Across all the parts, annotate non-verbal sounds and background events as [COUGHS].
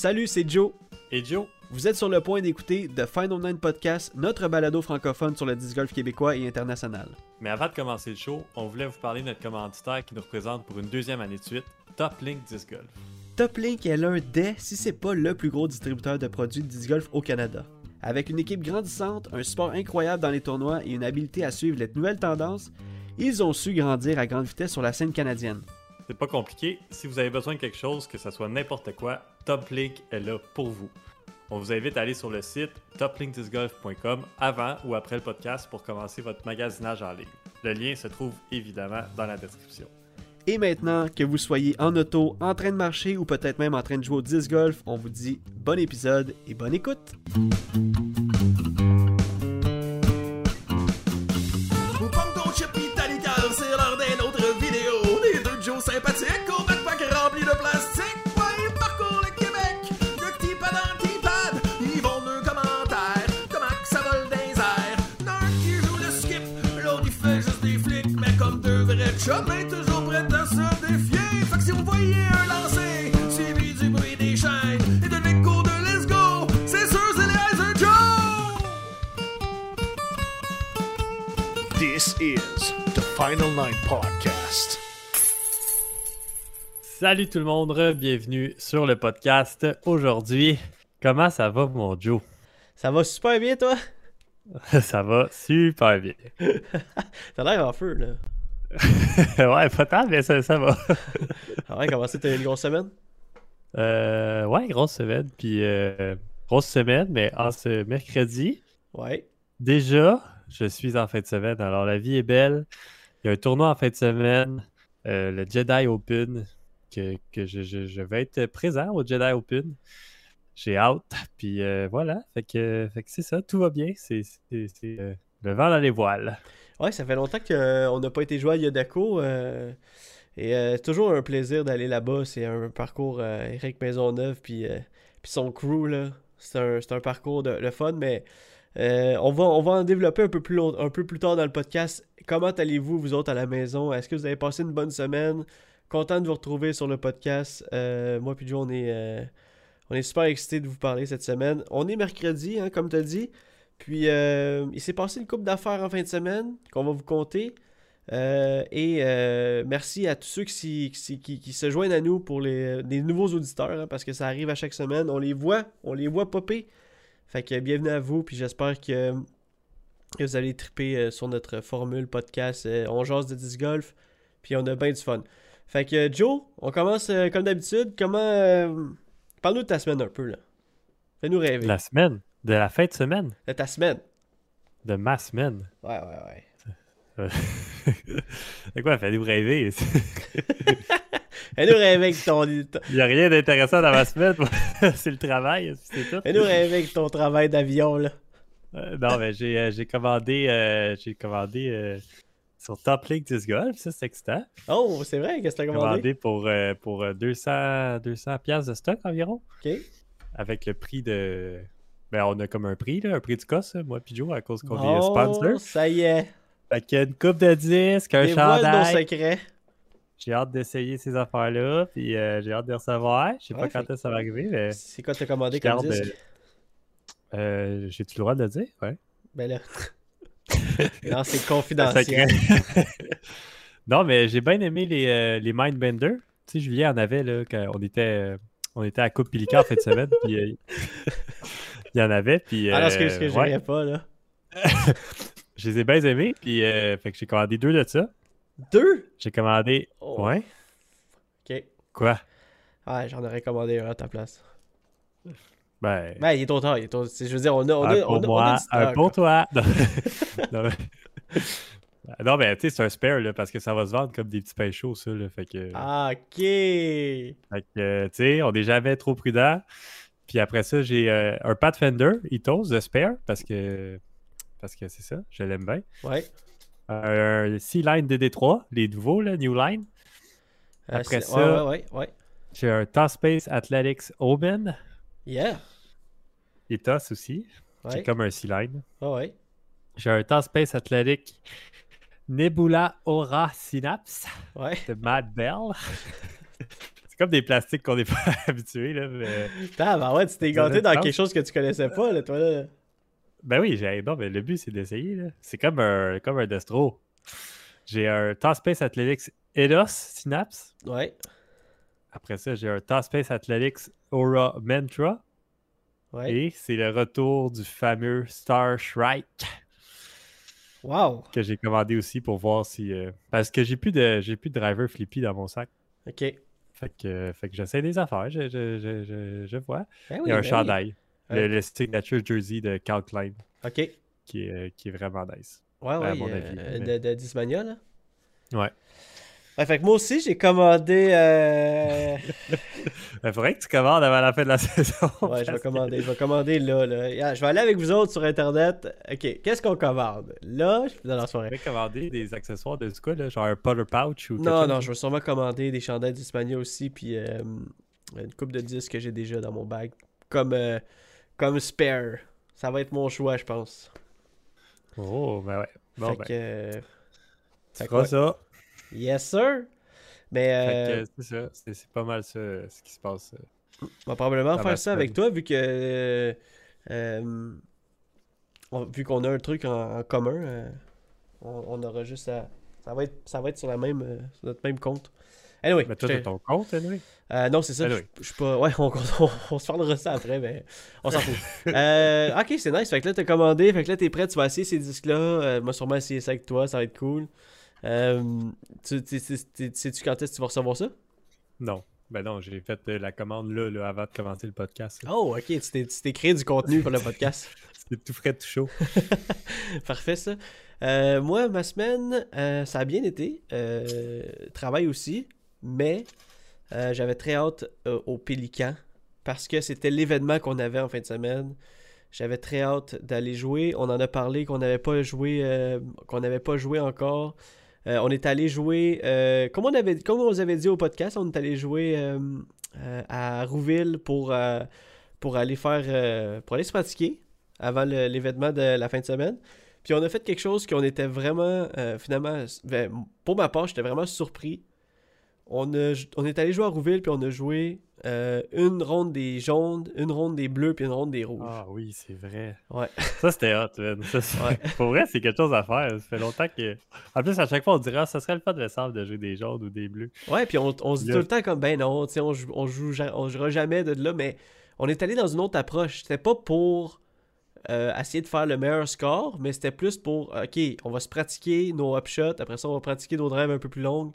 Salut, c'est Joe. Et Joe, Vous êtes sur le point d'écouter The Final Nine Podcast, notre balado francophone sur le disc golf québécois et international. mais avant de commencer le show, on voulait vous parler de notre commanditaire qui nous représente pour une deuxième année de suite, Top Link Disc Golf. Top Link est l'un des, si c'est pas le plus gros distributeur de produits de disc golf au Canada. Avec une équipe grandissante, un support incroyable dans les tournois et une habileté à suivre les nouvelles tendances, ils ont su grandir à grande vitesse sur la scène canadienne. C'est pas compliqué, si vous avez besoin de quelque chose, que ce soit n'importe quoi, Top Link est là pour vous. On vous invite à aller sur le site toplinkdiscgolf.com avant ou après le podcast pour commencer votre magasinage en ligne. Le lien se trouve évidemment dans la description. Et maintenant, que vous soyez en auto, en train de marcher ou peut-être même en train de jouer au disc golf, on vous dit bon épisode et bonne écoute. This is the Final Nine Podcast. Salut tout le monde, bienvenue sur le podcast. Aujourd'hui, comment ça va mon Joe? Ça va super bien toi? [LAUGHS] ça va super bien. [LAUGHS] T'as l'air en feu là. [LAUGHS] ouais, pas tant, mais ça, ça va. Ah ouais, comment c'était une grosse semaine? Euh, ouais, grosse semaine. Puis, euh, grosse semaine, mais en ce mercredi, Ouais. déjà, je suis en fin de semaine. Alors, la vie est belle. Il y a un tournoi en fin de semaine, euh, le Jedi Open, que, je, vais être présent au Jedi Open. J'ai hâte. [LAUGHS] Puis, euh, voilà. Fait que, c'est ça, tout va bien. C'est euh, le vent dans les voiles. Ouais, ça fait longtemps qu'on n'a pas été joué à Yodako. et c'est toujours un plaisir d'aller là-bas. C'est un parcours Eric Maisonneuve puis, puis son crew. là. C'est un, c'est un parcours de le fun, mais euh, on, va, en développer un peu, plus tard dans le podcast. Comment allez-vous, vous autres, à la maison? Est-ce que vous avez passé une bonne semaine? Content de vous retrouver sur le podcast. Euh, moi puis on est, euh, on est super excités de vous parler cette semaine. On est mercredi, hein, comme tu as dit. Puis, il s'est passé une coupe d'affaires en fin de semaine qu'on va vous compter. Et merci à tous ceux qui, se joignent à nous pour les, les nouveaux auditeurs, hein, parce que ça arrive à chaque semaine. On les voit, on les voit popper. Fait que bienvenue à vous, puis j'espère que, que vous allez triper euh, sur notre formule podcast. euh, on jase de disc golf, puis on a bien du fun. Fait que Joe, on commence euh, comme d'habitude. Comment. euh, Parle-nous de ta semaine un peu, là. Fais-nous rêver. La semaine, de la fin de semaine, De ta semaine. de ma semaine? Ouais, ouais, ouais. [LAUGHS] C'est quoi, fallait vous rêver? [LAUGHS] Fais-nous rêver avec ton. Il n'y a rien d'intéressant dans ma semaine. [LAUGHS] c'est le travail, c'est tout. Fais-nous rêver avec ton travail d'avion, là. Euh, non, mais j'ai euh, j'ai commandé, euh, j'ai commandé euh, sur Top League Disc Golf, ça c'est excitant. Oh, c'est vrai, qu'est-ce que t'as J'ai commandé? commandé pour, pour euh, 200, 200 piastres de stock environ, Ok. avec le prix de... Ben, on a comme un prix, là, un prix du cost, moi puis Joe, à cause qu'on est Oh, sponsor. ça y est. Fait qu'il y a une coupe de disques, un Dévoile nos chandail. secrets. J'ai hâte d'essayer ces affaires-là, puis euh, j'ai hâte de les recevoir. Je sais Ouais, pas quand fait- ça va arriver, mais... C'est quoi t'as commandé comme disque? Euh, J'ai-tu le droit de le dire? Ouais. Ben là. [LAUGHS] non, c'est confidentiel. [LAUGHS] Non, mais j'ai bien aimé les, euh, les Mindbender. Tu sais, Julien en avait là, quand on était, euh, on était à Coupe Pelican en fin de semaine. puis, euh, il y en avait. Puis, Alors, ce que, ce que euh, je ouais, pas, là. [LAUGHS] je les ai bien aimés. Puis, euh, fait que j'ai commandé deux de ça. Deux? J'ai commandé. Oh. Ouais. Ok. Quoi? Ouais, j'en aurais commandé un à ta place. Ben. Ben, il est trop tard. Il est trop... Je veux dire, on a. On un a, pour on a, on a moi, un pour toi. [LAUGHS] Non, [LAUGHS] non, mais, non, mais, tu sais, c'est un spare là, parce que ça va se vendre comme des petits pains chauds, ça. Là, fait que. Ah, ok. Fait que, euh, tu sais, on n'est jamais trop prudent. Puis après ça, j'ai euh, un Pathfinder Ethos de Spare parce que parce que c'est ça, je l'aime bien. Ouais. Un C-Line de Détroit, les nouveaux, là, New Line. Euh, Après ça- Ouais, ouais, ouais. ouais. J'ai un Toss Space Athletics Omen, Yeah. Ethos aussi. Ouais. C'est comme un C-Line. Ouais, ouais. J'ai un Toss Space Athletic Nebula Aura Synapse Ouais. de Mad Bell. [LAUGHS] comme des plastiques qu'on n'est pas [LAUGHS] habitué, là. Mais... Putain, bah ouais, tu t'es gâté dans quelque chose que tu connaissais pas, là, toi, là. Ben oui, j'ai... non, mais le but, c'est d'essayer, là. C'est comme un, comme un Destro. J'ai un Top Space Athletics Edos Synapse. Ouais, Après ça, j'ai un Top Space Athletics Aura Mantra. ouais. Et c'est le retour du fameux Star Shrike Wow, que j'ai commandé aussi pour voir si. euh, Parce que j'ai plus de j'ai plus de driver flippy dans mon sac. ok. Fait que, fait que j'essaie des affaires, je, je, je, je, vois. Ben oui, Il y a un ben chandail. Le, le signature jersey de Cal Klein Ok. qui est, euh, qui est vraiment nice. Ouais, à ouais, mon euh, avis, de, mais- de Dismania, là. Ouais. Ouais, fait que moi aussi, j'ai commandé. euh, [LAUGHS] Il faudrait que tu commandes avant la fin de la [LAUGHS] saison. Ouais, je vais que- commander. Je vais commander là, là. Yeah, je vais aller avec vous autres sur Internet. Ok, qu'est-ce qu'on commande? Là, je suis dans la Tu soirée. pourrais commander des accessoires de quoi, là, genre un putter pouch ou Non, chose? non, je vais sûrement commander des chandails d'Hispania aussi, puis euh, une coupe de disques que j'ai déjà dans mon bag. Comme, euh, comme spare. Ça va être mon choix, je pense. Oh, ben ouais. Bon, fait ben, que. tu feras ça. Yes, sir! Mais euh, c'est ça. C'est pas mal ça, ce qui se passe. on va probablement faire ça avec toi, vu que. euh, euh, on- vu qu'on a un truc en, en commun, euh, on, on aura juste à. Ça va être, ça va être sur, la même, sur notre même compte. Anyway, Mais toi, t'as ton compte, anyway? Euh, non, c'est ça. Anyway. Je suis pas. Ouais, [LAUGHS] on, on, on se parlera ça après, mais on s'en fout. [LAUGHS] Euh, ok, c'est nice. Fait que là, t'as commandé. Fait que là, t'es prêt. Tu vas essayer ces disques-là. Euh, moi, sûrement essayer ça avec toi. Ça va être cool. Euh, tu, tu- tu- tu- Sais-tu quand est-ce que tu vas recevoir ça? Non. Ben non, j'ai fait la commande là, là, avant de commencer le podcast. là. Oh, ok. Tu t'es- tu t'es créé du contenu pour le podcast. [LAUGHS] C'était tout frais, tout chaud. Parfait, ça. Euh, moi, ma semaine, euh, ça a bien été. Euh, travail aussi. Mais euh, j'avais très hâte euh, au Pélican parce que c'était l'événement qu'on avait en fin de semaine. J'avais très hâte d'aller jouer. On en a parlé qu'on n'avait pas joué, euh, qu'on n'avait pas joué encore. On est allé jouer, comme, on avait, on vous avait dit au podcast, on est allé jouer à Rouville pour, pour aller faire, pour aller se pratiquer avant l'événement de la fin de semaine. Puis on a fait quelque chose qu'on était vraiment, finalement, ben, pour ma part, j'étais vraiment surpris. On, a, on est allé jouer à Rouville, puis on a joué euh, une ronde des jaunes, une ronde des bleus, puis une ronde des rouges. Ah oui, c'est vrai. Ouais. Ça, c'était hot, man. Ça, c'est- Ouais. [LAUGHS] Pour vrai, c'est quelque chose à faire. Ça fait longtemps que. En plus, à chaque fois, on dirait, ah, ça serait le fun de sable de jouer des jaunes ou des bleus. Ouais, puis on, on se dit tout le temps comme, ben non, tu sais, on, on, joue, on jouera jamais de là, mais on est allé dans une autre approche. C'était pas pour euh, essayer de faire le meilleur score, mais c'était plus pour, ok, on va se pratiquer nos upshots, après ça, on va pratiquer nos drives un peu plus longues.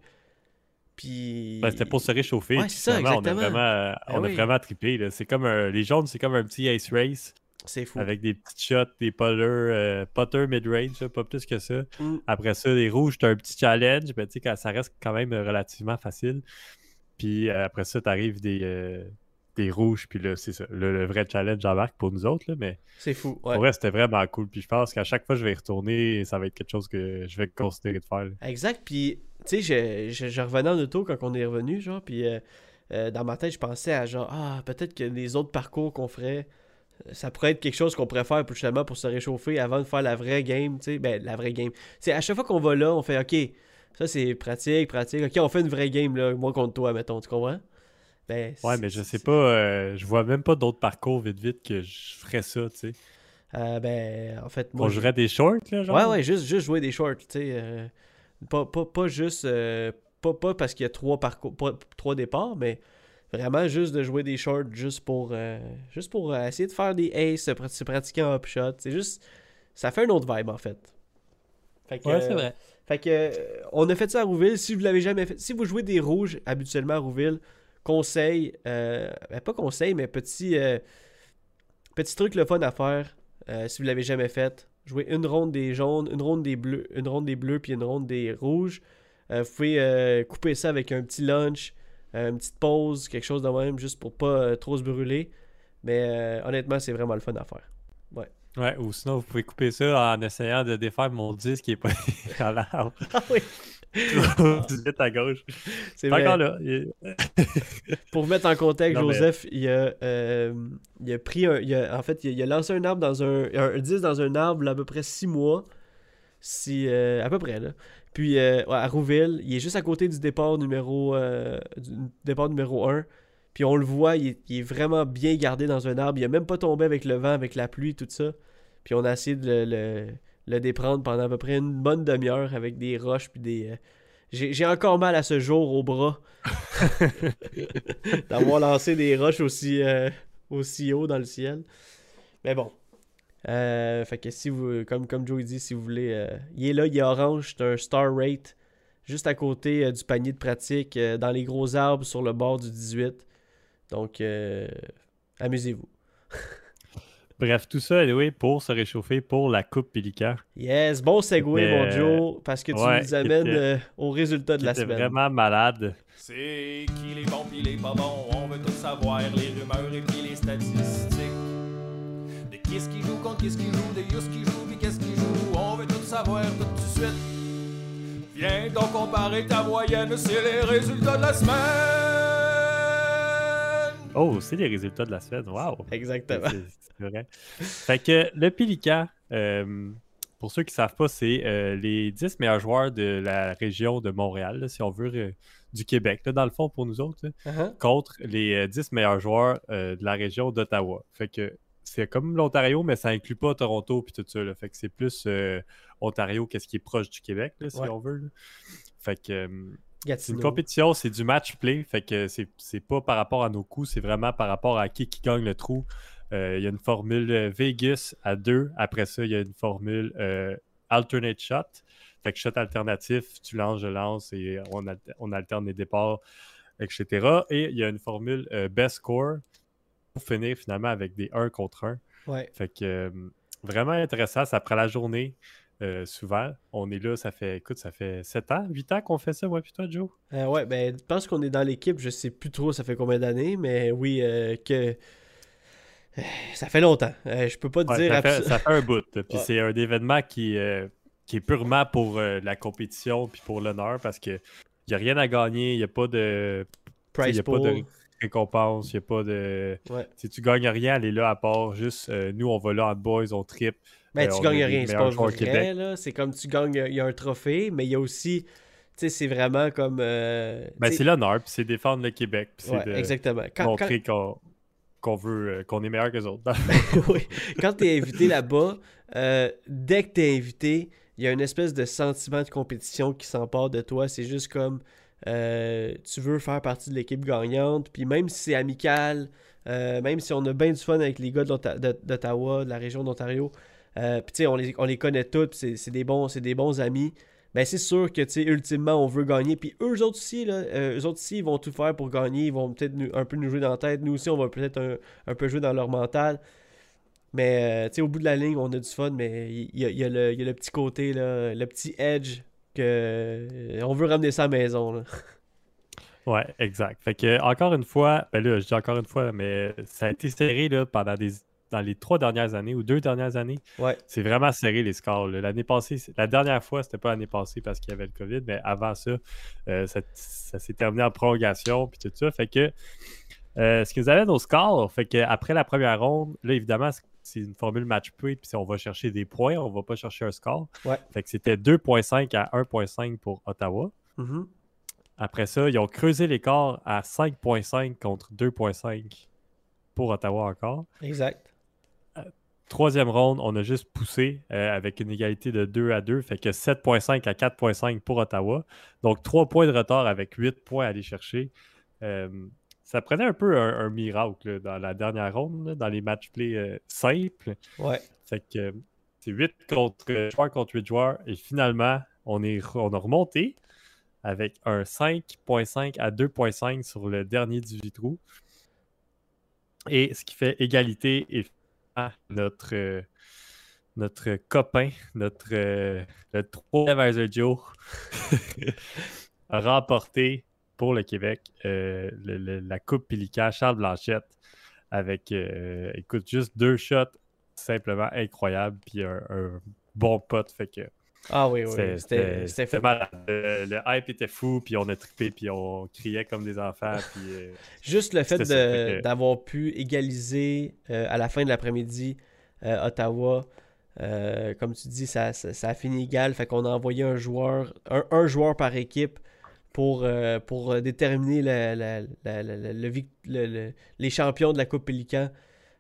Puis. Ben, c'était pour se réchauffer. Ouais, puis c'est ça, finalement, On a vraiment, Ben on a oui. vraiment trippé. là. C'est comme un- Les jaunes, c'est comme un petit ace race C'est fou. avec des petites shots, des putters, euh, putters mid-range, pas plus que ça. Mm. Après ça, les rouges, t'as un petit challenge, mais tu sais, ça reste quand même relativement facile. Puis euh, après ça, t'arrives des, euh, des rouges, puis là, c'est ça. Le, le vrai challenge embarque pour nous autres, là, mais C'est fou. Ouais. pour vrai, c'était vraiment cool. Puis je pense qu'à chaque fois que je vais y retourner, ça va être quelque chose que je vais considérer de faire. là. Exact. Puis, tu sais, je, je, je revenais en auto quand on est revenu, genre, puis euh, euh, dans ma tête, je pensais à genre, ah, peut-être que les autres parcours qu'on ferait, euh, ça pourrait être quelque chose qu'on pourrait faire pour, justement pour se réchauffer avant de faire la vraie game, tu sais, ben, la vraie game. Sais, à chaque fois qu'on va là, on fait, ok, ça c'est pratique, pratique, ok, on fait une vraie game, là, moi contre toi, mettons, tu comprends? Ben, Ouais, c'est- mais je sais c'est- pas, euh, je vois même pas d'autres parcours vite vite que je ferais ça, tu sais. Ben, en fait, moi. On jouerait des shorts, là, genre? Ouais, ouais, juste, juste jouer des shorts, tu sais. Pas, pas, pas juste. euh, pas, pas parce qu'il y a trois, parcours, pas- trois départs, mais vraiment juste de jouer des shorts juste pour, euh, juste pour euh, essayer de faire des aces, se, prat- se pratiquer en upshot. C'est juste. Ça fait un autre vibe, en fait. Fait que, Ouais, c'est vrai. fait que, on a fait ça à Rouville. Si vous l'avez jamais fait, si vous jouez des rouges habituellement à Rouville, conseil, euh, ben, pas conseil, mais petit, euh, petit truc le fun à faire euh, si vous l'avez jamais fait. Jouez une ronde des jaunes, une ronde des bleus, une ronde des bleus puis une ronde des rouges. Euh, vous pouvez euh, couper ça avec un petit lunch, euh, une petite pause, quelque chose de même, juste pour pas trop se brûler. Mais honnêtement, c'est vraiment le fun à faire. Ouais, ou sinon, vous pouvez couper ça en essayant de défaire mon disque qui est pas [LAUGHS] à l'arbre. Ah oui, [LAUGHS] à gauche. c'est encore là. [LAUGHS] Pour mettre en contexte, Non, mais- Joseph, il, a, euh, il a pris un. il a- en fait, il a, il a lancé un arbre dans un. Un 10 dans un arbre il y a à peu près 6 mois. Si, euh, à peu près, là. Puis euh, à Rouville, il est juste à côté du départ numéro, euh, du départ numéro 1. Puis on le voit, il est, il est vraiment bien gardé dans un arbre. Il a même pas tombé avec le vent, avec la pluie, tout ça. Puis on a essayé de le, le- le déprendre pendant à peu près une bonne demi-heure avec des roches puis des... euh, J'ai encore mal à ce jour au bras [LAUGHS] d'avoir lancé des roches aussi, euh, aussi haut dans le ciel. Mais bon. Euh, fait que si vous, comme, comme dit, si vous voulez, il est là, il est orange, c'est un star rate, juste à côté du panier de pratique, dans les gros arbres sur le bord du 18. Donc, amusez-vous. [LAUGHS] Bref, tout ça, anyway, pour se réchauffer pour la Coupe Pélican. Yes, bon segway, mon Joe, parce que tu ouais, nous amènes c'était- euh, au résultat de la C'était semaine. vraiment malade. C'est qui les bons pis les pas bons, on veut tout savoir, les rumeurs et puis les statistiques. De qui ce qui joue contre qui ce qui joue, de Yus qui joue puis qu'est-ce qui joue, on veut tout savoir tout de suite. Viens donc comparer ta moyenne, c'est les résultats de la semaine. Oh, c'est les résultats de la semaine. Wow! Exactement. C'est- vrai. Fait que le Pélican, euh, pour ceux qui ne savent pas, c'est euh, les 10 meilleurs joueurs de la région de Montréal, là, si on veut, euh, du Québec, là, dans le fond, pour nous autres, là, Uh-huh. contre les euh, 10 meilleurs joueurs de la région d'Ottawa. Fait que c'est comme l'Ontario, mais ça inclut pas Toronto puis tout ça. là. Fait que c'est plus euh, Ontario, qu'est-ce qui est proche du Québec, là, si Ouais. on veut. là. Fait que euh, Gatineau. une compétition, c'est du match play, fait que c'est pas par rapport à nos coups, c'est vraiment par rapport à qui qui gagne le trou. Euh, Il y a une formule euh, Vegas à 2, après ça, il y a une formule euh, alternate shot. Fait que shot alternatif, tu lances, je lance et on, al- on alterne les départs, etc. Et il y a une formule euh, best score pour finir finalement avec des 1 contre 1. Ouais. Fait que vraiment intéressant, ça prend la journée. Euh, souvent, on est là, ça fait, écoute, ça fait 7 ans, 8 ans qu'on fait ça, moi puis toi, Joe? Euh, ouais, ben, je pense qu'on est dans l'équipe, je sais plus trop ça fait combien d'années, mais oui, euh, que. [SIGHS] Ça fait longtemps. Euh, je peux pas te Ouais, dire ça, fait, ça fait un bout. Puis [LAUGHS] Ouais. c'est un événement qui, qui est purement pour la compétition puis pour l'honneur parce que n'y a rien à gagner, il n'y a pas de il price y a pas de récompense, il n'y a pas de. Ouais. Si tu gagnes rien, elle est là à part juste nous, on va là en boys, on trip. Ben, Euh, tu gagnes rien, c'est pas vrai. C'est comme tu gagnes, il y a un trophée, mais il y a aussi. Tu sais, c'est vraiment comme. euh, Ben, tu c'est l'honneur, puis c'est défendre le Québec, puis c'est de exactement. Quand, montrer qu'on veut euh, qu'on est meilleur que les autres. quand- [LAUGHS] oui. Quand t'es invité là-bas, euh, dès que t'es invité, il y a une espèce de sentiment de compétition qui s'empare de toi. C'est juste comme tu veux faire partie de l'équipe gagnante. Puis même si c'est amical, même si on a bien du fun avec les gars de- d'Ottawa, de la région d'Ontario, euh, puis tu sais, on les, on les connaît tous, c'est des bons, des bons amis. Ben c'est sûr que tu sais, ultimement, on veut gagner. Puis eux autres aussi, là, euh, eux autres aussi, ils vont tout faire pour gagner. Ils vont peut-être un peu nous jouer dans la tête. Nous aussi, on va peut-être un, un peu jouer dans leur mental. Mais euh, tu sais, au bout de la ligne, on a du fun, mais il y, y a le- petit côté, là, le petit edge que on veut ramener ça à la maison. Là. [LAUGHS] Ouais, exact. Fait que, encore une fois, ben là, je dis encore une fois, mais ça a été serré là, pendant des, dans les trois dernières années ou deux dernières années. Ouais. C'est vraiment serré les scores. L'année passée, la dernière fois, c'était pas l'année passée parce qu'il y avait le COVID, mais avant ça, euh, ça, ça s'est terminé en prolongation puis tout ça. Fait que euh, ce qui nous amène au score, fait que après la première ronde, là, évidemment, c'est- une formule match point, puis si on va chercher des points, on va pas chercher un score. Ouais. Fait que c'était 2.5 à 1.5 pour Ottawa. Mhm. Après ça, ils ont creusé l'écart à 5.5 contre 2.5 pour Ottawa encore. Exact. Troisième ronde, on a juste poussé euh, avec une égalité de 2 à 2, fait que 7.5 à 4.5 pour Ottawa. Donc 3 points de retard avec 8 points à aller chercher. Euh, ça prenait un peu un, un miracle là, dans la dernière ronde, là, dans les match play euh, simples. Ouais. Fait que c'est 8 contre joueurs contre 8 joueurs. Et finalement, on, est, re- on a remonté avec un 5.5 à 2.5 sur le dernier 18 trous. Et ce qui fait égalité et notre, euh, notre copain, notre euh, le troisième Advisor Joe, [LAUGHS] a remporté pour le Québec euh, le- le- la Coupe Pelican Charles Blanchette avec, écoute, juste deux shots simplement incroyables, puis un, un bon pote. Fait que Ah oui, oui. c'était- malade. Le, le hype était fou, puis on a trippé, puis on criait comme des enfants. Puis, euh, Juste le fait que- d'avoir pu égaliser euh, à la fin de l'après-midi euh, Ottawa. Euh, comme tu dis, ça, ça, ça a fini égal. Fait qu'on a envoyé un joueur, un, un joueur par équipe pour, euh, pour euh, déterminer la- la- la- le les champions de la Coupe Pélican.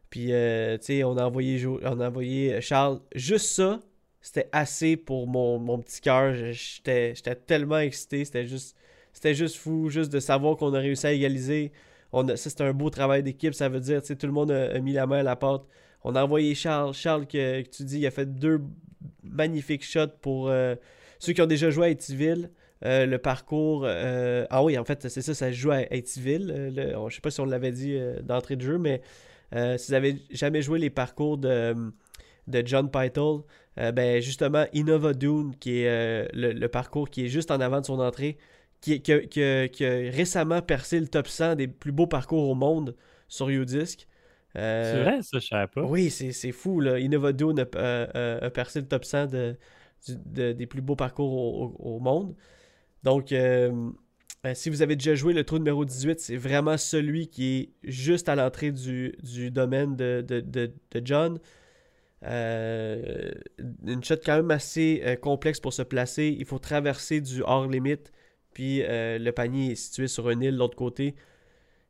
Puis, euh, tu sais, on a envoyé, Jo- on a envoyé Charles. Juste ça, c'était assez pour mon, mon petit cœur. J'étais tellement excité. C'était juste, juste fou, juste de savoir qu'on a réussi à égaliser. On a, ça, c'était un beau travail d'équipe. Ça veut dire, tout le monde a, mis la main à la pâte. On a envoyé Charles. Charles, que, tu dis, il a fait deux magnifiques shots pour euh, ceux qui ont déjà joué à Etiville. Euh, le parcours. euh, ah oui, en fait, c'est ça, ça joue à Etiville. Je sais pas si on l'avait dit d'entrée de jeu, mais si vous avez jamais joué les parcours de, de John Pytle, euh, ben justement, Innova Dune, qui est euh, le, le parcours qui est juste en avant de son entrée, qui, a- qui a- qui a récemment percé le top 100 des plus beaux parcours au monde sur Udisc. Euh, C'est vrai, ça, je savais pas. oui, c'est fou. Là. Innova Dune a, percé le top 100 de, du- de- des plus beaux parcours au, au- au monde. Donc, si vous avez déjà joué le trou numéro 18, c'est vraiment celui qui est juste à l'entrée du, du domaine de- de John. Euh, une shot quand même assez euh, complexe pour se placer. Il faut traverser du hors limite. Puis euh, le panier est situé sur une île de l'autre côté.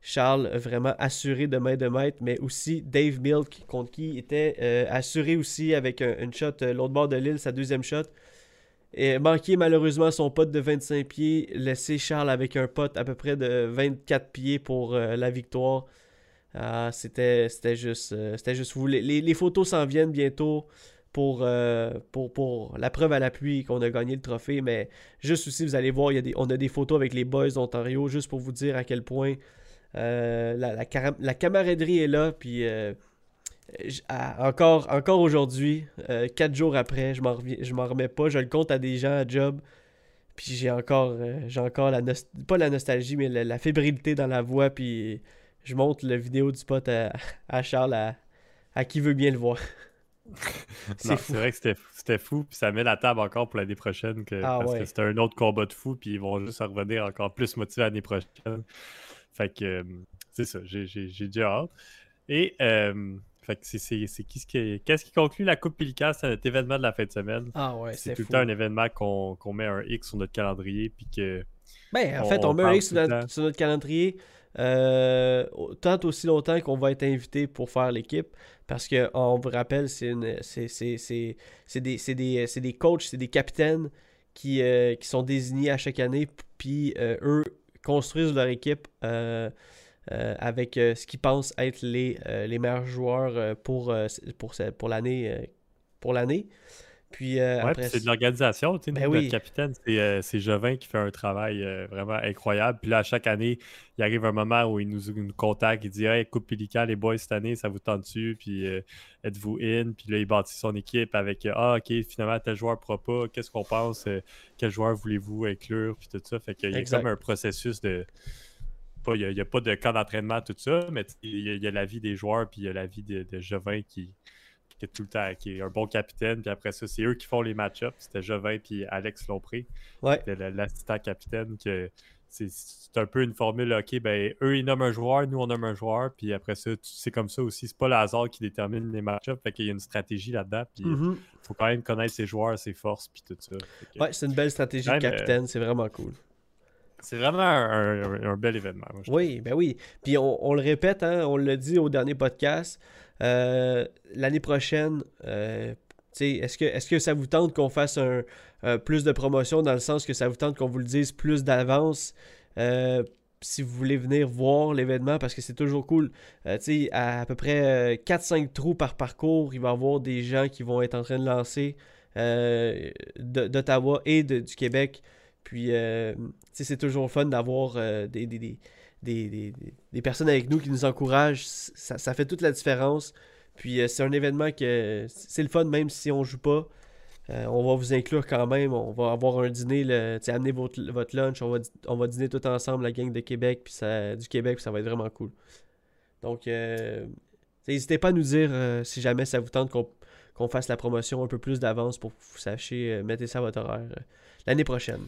Charles vraiment assuré de main de maître, mais aussi Dave Milk, contre qui était assuré aussi avec un- une shot l'autre bord de l'île, sa deuxième shot. Et manqué malheureusement son pote de 25 pieds, laissé Charles avec un pote à peu près de 24 pieds pour la victoire. Ah, c'était c'était juste, euh, c'était juste fou. Les, les- photos s'en viennent bientôt pour, euh, pour, pour la preuve à l'appui qu'on a gagné le trophée, mais juste aussi, vous allez voir, il y a des, on a des photos avec les boys d'Ontario, juste pour vous dire à quel point euh, la, la, camaraderie est là, puis encore, encore aujourd'hui, quatre jours après, je m'en m'en remets pas, je le compte à des gens à job, puis j'ai encore, j'ai encore la pas la nostalgie, mais la, la fébrilité dans la voix, puis je montre la vidéo du spot à, à Charles, à, à qui veut bien le voir. [LAUGHS] C'est vrai que c'était fou, puis ça met la table encore pour l'année prochaine, que, Ah parce ouais. que c'était un autre combat de fou, puis ils vont juste revenir encore plus motivés l'année prochaine. Fait que euh, c'est ça, j'ai déjà hâte. Et euh, fait que c'est- c'est qui qui qu'est-ce qui conclut la Coupe Pelican, c'est notre événement de la fin de semaine. Ah ouais, C'est tout le temps un événement qu'on met un X sur notre calendrier, puis que Ben, en On- fait, on, on met un X sur notre calendrier euh, tant aussi longtemps qu'on va être invité pour faire l'équipe. Parce que, on vous rappelle, c'est des, des, des coachs, c'est des capitaines qui, euh, qui sont désignés à chaque année. Puis, euh, eux construisent leur équipe avec ce qu'ils pensent être les, les meilleurs joueurs pour, pour, pour l'année. Puis, euh, Ouais, après c'est de l'organisation. tu sais, Ben nous, oui. Notre capitaine, c'est euh, c'est Jovin qui fait un travail euh, vraiment incroyable. Puis là, à chaque année, il arrive un moment où il nous, nous contacte, il dit Hey, Coupe Pélican, les boys, cette année, ça vous tente dessus Puis êtes-vous in Puis là, il bâtit son équipe avec Ah, ok, finalement, tel joueur ne pourra pas. Qu'est-ce qu'on pense? Quel joueur voulez-vous inclure Puis tout ça. Fait qu'il y a comme un processus de. pas- Il n'y a, pas de camp d'entraînement, tout ça, mais il y, a, il y a la vie des joueurs, puis il y a la vie de, de Jovin qui, qui est tout le temps, qui est un bon capitaine. Puis après ça, c'est eux qui font les match-ups. C'était Jovin puis Alex Lompré. Ouais. C'était le- l'assistant capitaine. que C'est un peu une formule, OK, ben eux, ils nomment un joueur, nous, on nomme un joueur. Puis après ça, c'est comme ça aussi. C'est pas le hasard qui détermine les match-ups. Fait qu'il y a une stratégie là-dedans. Puis il Mhm. faut quand même connaître ses joueurs, ses forces, puis tout ça. Que Ouais, c'est une belle stratégie de capitaine, c'est vraiment cool. C'est vraiment un, un- un bel événement. moi, Oui, ben oui. Puis on, on le répète, hein, on l'a dit au dernier podcast. Euh, L'année prochaine, euh, est-ce que, est que ça vous tente qu'on fasse un, plus de promotion dans le sens que ça vous tente qu'on vous le dise plus d'avance? Euh, si vous voulez venir voir l'événement parce que c'est toujours cool. À, peu près euh, 4-5 trous par parcours, il va y avoir des gens qui vont être en train de lancer d'Ottawa et de- du Québec. Puis, c'est toujours fun d'avoir des, des, des- des personnes avec nous qui nous encouragent. Ça, ça fait toute la différence. Puis, euh, c'est un événement que c'est le fun même si on joue pas. Euh, on va vous inclure quand même. On va avoir un dîner. le- amenez votre, votre lunch. On va, on va dîner tout ensemble, la gang de Québec, puis ça, du Québec, puis ça va être vraiment cool. Donc, euh, n'hésitez pas à nous dire si jamais ça vous tente qu'on fasse la promotion un peu plus d'avance pour que vous sachiez, mettez ça à votre horaire l'année prochaine.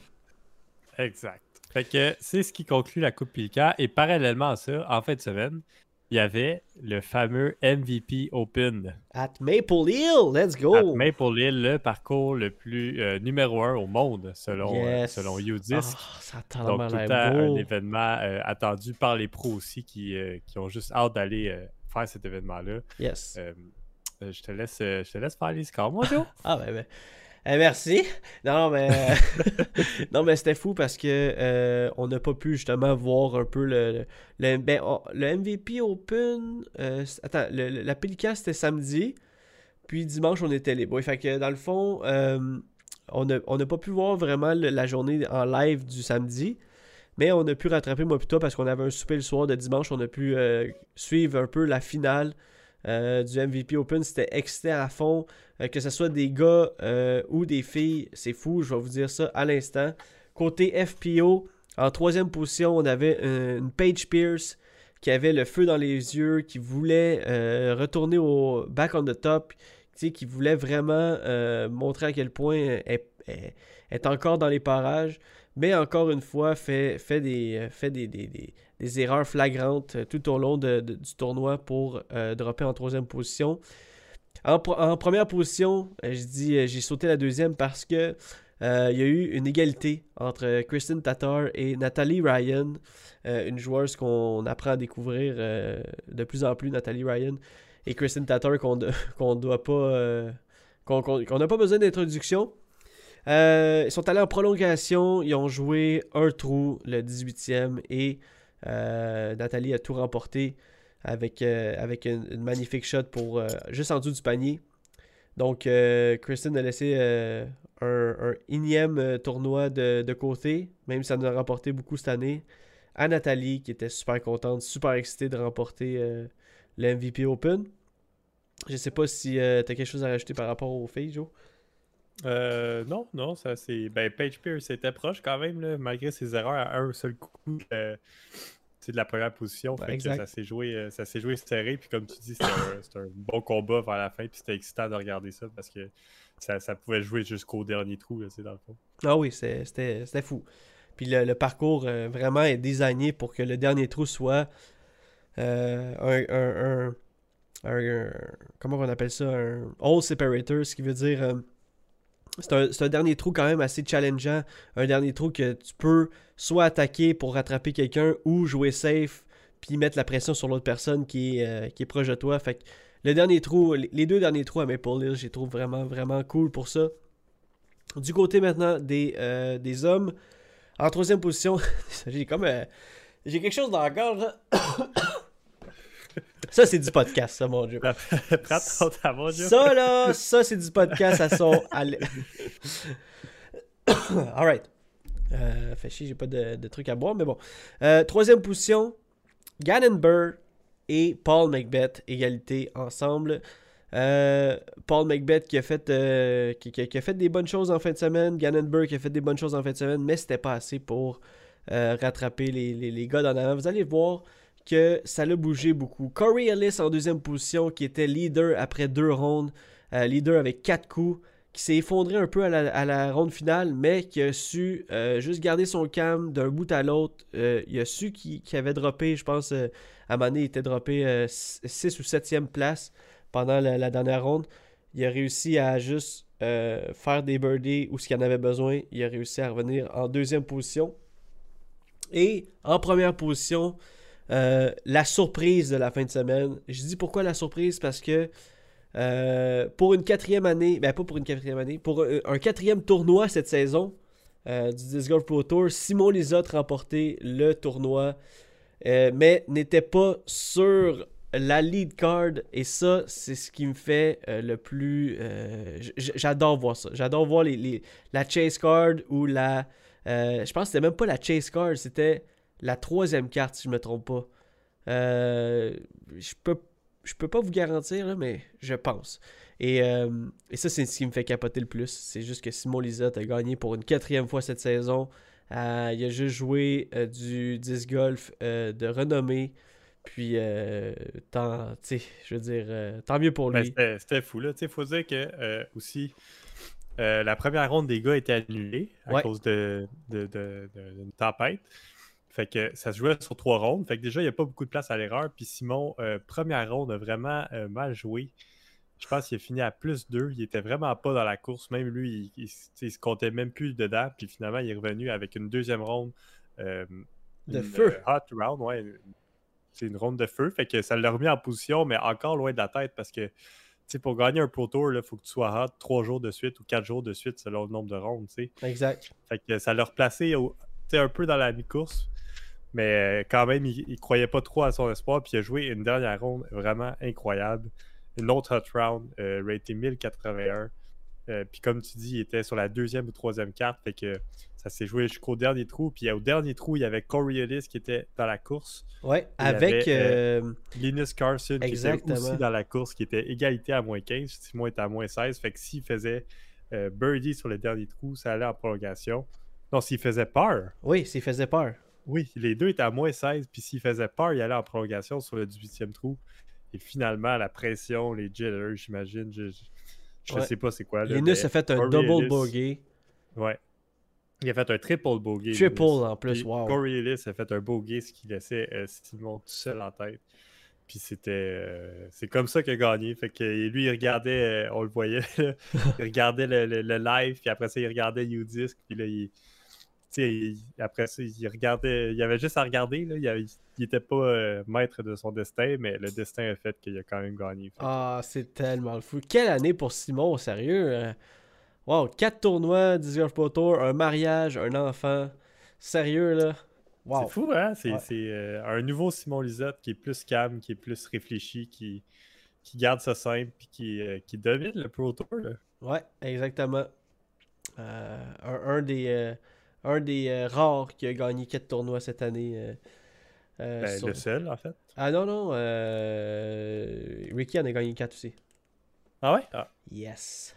Exact. Fait que c'est ce qui conclut la Coupe Pelican. Et parallèlement à ça, en fin de semaine, il y avait le fameux MVP Open. At Maple Hill, let's go! À Maple Hill, le parcours le plus euh, numéro un au monde, selon, euh, Yes. selon Ah, U10. ça a Donc, tout le temps, un événement euh, attendu par les pros aussi qui, qui ont juste hâte d'aller faire cet événement-là. Yes. Je, te laisse, je te laisse faire les scores, moi, Joe. [LAUGHS] Ah ben, ben. Eh, merci. Non mais [LAUGHS] non mais c'était fou parce que euh, on n'a pas pu justement voir un peu le le, ben, le MVP Open. euh, attends, la Pelican c'était samedi, puis dimanche on était libre. Fait que dans le fond, euh, on n'a pas pu voir vraiment la journée en live du samedi. Mais on a pu rattraper moi parce qu'on avait un souper le soir de dimanche. On a pu euh, suivre un peu la finale euh, du MVP Open. C'était excitant à fond. Euh, que ce soit des gars euh, ou des filles, c'est fou, je vais vous dire ça à l'instant. Côté FPO, en troisième position, on avait une Paige Pierce qui avait le feu dans les yeux, qui voulait retourner au back on the top, qui voulait vraiment montrer à quel point elle, est encore dans les parages, mais encore une fois, fait, des, fait des- des erreurs flagrantes euh, tout au long du tournoi pour euh, dropper en troisième position. En, première position, euh, je dis, j'ai sauté la deuxième parce que il y a eu une égalité entre Kristen Tatar et Nathalie Ryan, une joueuse qu'on apprend à découvrir de plus en plus, Nathalie Ryan et Kristen Tatar qu'on [LAUGHS] doit pas, qu'on n'a pas besoin d'introduction. Ils sont allés en prolongation, ils ont joué un trou, le 18e, et Nathalie a tout remporté avec, euh, avec une, magnifique shot pour euh, juste en dessous du panier. Donc, euh, Kristen a laissé euh, un, énième euh, tournoi de, de côté, même si ça nous a rapporté beaucoup cette année, à Nathalie, qui était super contente, super excitée de remporter euh, le MVP Open. Je sais pas si tu as quelque chose à rajouter par rapport aux filles, Joe? Euh, non, non, ça c'est. Ben, Page Pierce était proche quand même, là, malgré ses erreurs à un seul coup. euh, c'est de la première position. Ouais, fait que ça s'est joué, euh, ça s'est joué serré. Puis comme tu dis, c'était un, bon combat vers la fin. Puis c'était excitant de regarder ça parce que ça, ça pouvait jouer jusqu'au dernier trou, là, c'est dans le fond. Ah oui, c'est- c'était fou. Puis le, le parcours euh, vraiment est designé pour que le dernier trou soit euh, un, un- un- Comment on appelle ça? Un hole separator, ce qui veut dire. C'est un, dernier trou quand même assez challengeant. Un dernier trou que tu peux soit attaquer pour rattraper quelqu'un ou jouer safe puis mettre la pression sur l'autre personne qui est, euh, proche de toi. Fait que le dernier trou, les deux derniers trous à Maple Hill, je les trouve vraiment, vraiment cool pour ça. Du côté maintenant des, euh, hommes, en troisième position, [LAUGHS] j'ai comme. euh, j'ai quelque chose dans la gorge. [LAUGHS] ça, c'est du podcast, ça, mon Dieu. Ça, là, ça, c'est du podcast à son. [COUGHS] Alright. Euh, fait chier, j'ai pas de, de trucs à boire, mais bon. Euh, troisième position, Gannon Burr et Paul Macbeth, égalité ensemble. Euh, Paul Macbeth qui a, fait, euh, qui, qui a- qui a fait des bonnes choses en fin de semaine. Gannon Burr qui a fait des bonnes choses en fin de semaine, mais c'était pas assez pour rattraper les, les, les gars d'en avant. Vous allez voir que ça l'a bougé beaucoup. Corey Ellis en deuxième position, qui était leader après deux rondes, euh, leader avec quatre coups, qui s'est effondré un peu à la, à la ronde finale, mais qui a su euh, juste garder son calme d'un bout à l'autre. Euh, il a su qu'il avait droppé, je pense, à un moment il était droppé 6 ou 7e place pendant la, la dernière ronde. Il a réussi à juste faire des birdies où ce qu'il en avait besoin. Il a réussi à revenir en deuxième position. Et en première position, euh, la surprise de la fin de semaine. Je dis pourquoi la surprise parce que euh, pour une quatrième année, ben pas pour une quatrième année, pour un, un quatrième tournoi cette saison euh, du Disc Pro Tour, Simon Lizotte remporté le tournoi, euh, mais n'était pas sur la lead card et ça c'est ce qui me fait euh, le plus euh, j'adore voir ça j'adore voir la chase card ou la euh, je pense que c'était même pas la chase card c'était la troisième carte si je me trompe pas Euh, je peux je peux pas vous garantir là, mais je pense et, euh, et ça c'est ce qui me fait capoter le plus c'est juste que Simon Lizotte a gagné pour une quatrième fois cette saison Euh, il a juste joué du disc golf de renommée puis, euh, tant, je veux dire, tant mieux pour Ben, lui. c'était- C'était fou, là. Il faut dire que aussi, la première ronde des gars était annulée à Ouais. cause de, de- de- de- d'une tempête. Fait que ça se jouait sur trois rondes. Fait que déjà, il n'y a pas beaucoup de place à l'erreur. Puis Simon, euh, première ronde, a vraiment euh, mal joué. Je pense qu'il a fini à plus 2. Il était vraiment pas dans la course. Même lui, il, il se comptait même plus dedans. Puis finalement, il est revenu avec une deuxième ronde. euh, De une, feu. hot round, ouais. C'est une ronde de feu. Fait que ça l'a remis en position, mais encore loin de la tête parce que pour gagner un Pro Tour, il faut que tu sois hot trois jours de suite ou quatre jours de suite selon le nombre de rondes. Exact. Fait que ça l'a replacé au- un peu dans la mi-course. Mais euh, quand même, il, il croyait pas trop à son espoir. Puis il a joué une dernière ronde vraiment incroyable. Une autre hot round, euh, raté 1081. Euh, puis comme tu dis, il était sur la deuxième ou troisième carte. Fait que ça s'est joué jusqu'au dernier trou. Puis au dernier trou, il y avait Coriolis qui était dans la course. Ouais, Il avec. avait, euh, Linus Carson qui Exactement. était aussi dans la course, qui était égalité à moins 15. Simon était à moins 16. Fait que s'il faisait euh, birdie sur le dernier trou, ça allait en prolongation. Non, s'il faisait peur, Oui, s'il faisait peur. Oui, les deux étaient à moins 16. Puis s'il faisait peur, il allait en prolongation sur le 18e trou. Et finalement, la pression, les jitters, j'imagine, je, Ouais. sais pas c'est quoi. là, Linus a fait un double bogey. Ouais. Il a fait un triple bogey. Triple Linus. en plus, Puis wow. Corey Ellis a fait un bogey, ce qui laissait euh, Simon tout seul en tête. Puis c'était. euh, c'est comme ça qu'il a gagné. Fait que lui, il regardait, euh, on le voyait, [LAUGHS] il regardait le, le- le live, puis après ça, il regardait U-Disc, puis là, il. Tu sais, il- après ça, il regardait. Il avait juste à regarder, là. Il, avait- il était pas euh, maître de son destin, mais le destin a fait qu'il a quand même gagné. Ah, c'est tellement le fou. Quelle année pour Simon, sérieux. euh. Wow, 4 tournois, 10 Golf Pro Tour, un mariage, un enfant. Sérieux, là? Wow. C'est fou, hein? C'est Ouais. euh, un nouveau Simon Lisette qui est plus calme, qui est plus réfléchi, qui, qui garde ça simple, puis qui, euh, qui domine le Pro Tour. Là. Ouais, exactement. Euh, un, un des, un des euh, rares qui a gagné 4 tournois cette année. euh, euh, Ben, sur- Le seul, en fait. Ah non, non. Ricky en a gagné 4 aussi. Ah ouais? Ah. Yes.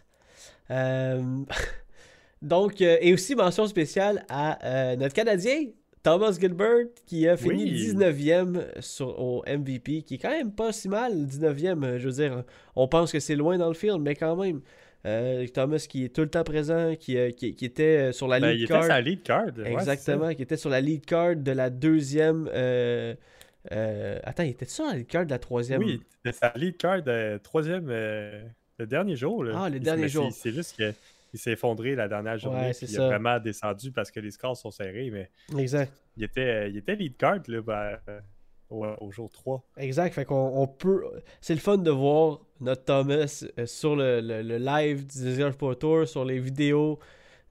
[LAUGHS] Donc, et aussi mention spéciale à notre Canadien, Thomas Gilbert, qui a fini Oui. 19e sur, au MVP, qui est quand même pas si mal, 19e. euh, Je veux dire, on pense que c'est loin dans le field, mais quand même. Euh, Thomas qui est tout le temps présent, qui, euh, qui, qui était euh, sur la Ben, lead il était card. sa lead card. ouais. Exactement, qui était sur la lead card de la deuxième. euh, euh, attends, il était sur la lead card de la troisième? Oui, c'était sa lead card euh, troisième, le dernier jour. Là. Ah, le Il- dernier jour. C'est juste qu'il s'est effondré la dernière journée, Ouais, puis il a vraiment descendu parce que les scores sont serrés, mais Exact. il était, il était lead card là, ben, euh, au, jour 3. Exact. Fait qu'on on peut. C'est le fun de voir notre Thomas euh, sur le, le- live du Desert Pro Tour, sur les vidéos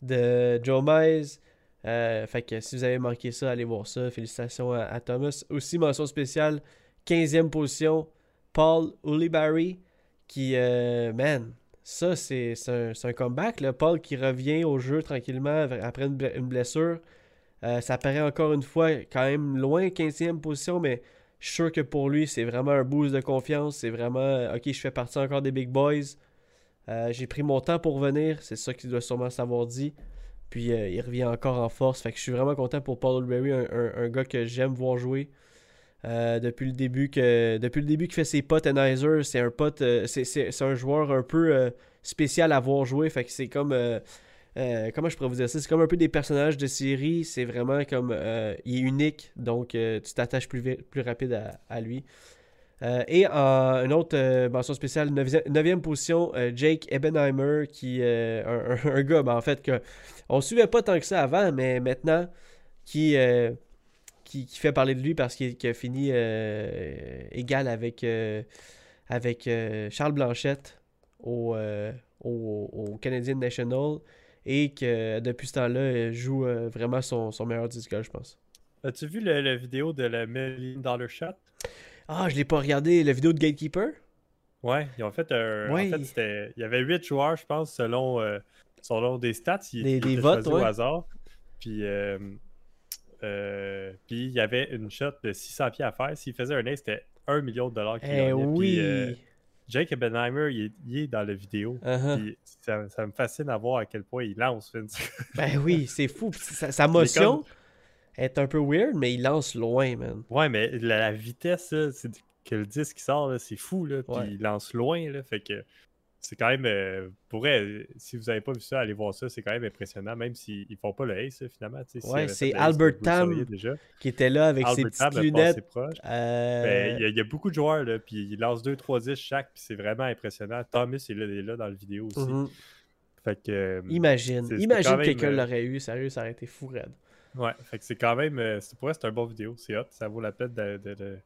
de Joe Mize. Euh, fait que si vous avez manqué ça, allez voir ça. Félicitations à, Thomas. Aussi, mention spéciale, 15e position, Paul Ulibarri, qui, euh, man, ça c'est un, un comeback. Paul qui revient au jeu tranquillement après une blessure. Euh, ça paraît encore une fois quand même loin, 15e position, mais je suis sûr que pour lui, c'est vraiment un boost de confiance. C'est vraiment, euh, ok, je fais partie encore des big boys. Euh, J'ai pris mon temps pour venir, c'est ça qu'il doit sûrement savoir dit. Puis il revient encore en force. Fait que je suis vraiment content pour Paul Berry, un, gars que j'aime voir jouer. Depuis le début que depuis le début qu'il fait ses potes c'est un pote, c'est- un joueur un peu spécial à voir jouer. Fait que c'est comme euh, comment je pourrais vous dire ça? C'est comme un peu des personnages de série. C'est vraiment comme. euh, il est unique, donc euh, tu t'attaches plus, plus rapide à, lui. Et une autre mention spéciale, 9e position, Jake Ebenheimer, qui euh, un, gars, ben, en fait, que on suivait pas tant que ça avant, mais maintenant, qui, qui, fait parler de lui parce qu'il a fini égal avec, avec Charles Blanchette au, au Canadian National et que depuis ce temps-là, joue euh, vraiment son, son meilleur disque, je pense. As-tu vu le- la vidéo de la Million Dollar Shot? Ah, je l'ai pas regardé, la vidéo de Gatekeeper? Ouais, ils ont fait un. Ouais. En fait. Il y avait 8 joueurs, je pense, selon, euh, selon des stats. Ils, Des- des votes, ouais. au hasard. Puis, euh, euh, puis il y avait une shot de 600 pieds à faire. S'il faisait un ace, c'était 1 million de dollars qu'il Eh gagnait. oui. Puis, Jake Ebenheimer, il est, il est dans la vidéo. Uh-huh. Ça, ça me fascine à voir à quel point il lance, Vince. [LAUGHS] Ben oui, c'est fou. Sa, sa motion est un peu weird, mais il lance loin, man. ouais, mais la, la vitesse là, c'est que le disque sort, c'est fou. Là, puis Ouais. il lance loin. Là, fait que c'est quand même, euh, pour si vous n'avez pas vu ça, allez voir ça, c'est quand même impressionnant, même s'ils ne font pas le ace, finalement. Ouais, c'est ace, Albert le Tam déjà. Qui était là avec ses Albert Tam petites lunettes. Euh, Ben, il, y a, il y a beaucoup de joueurs, là, puis ils lancent 2-3 10 chaque, puis c'est vraiment impressionnant. Thomas est là, il est là dans la vidéo aussi. mhm. Fait que, euh, Imagine, imagine même, quelqu'un euh, l'aurait eu, sérieux, ça aurait été fou raide. Ouais, fait que c'est quand même. c'est pour c'est un bon vidéo. C'est hot. Ça vaut la peine de, de, de-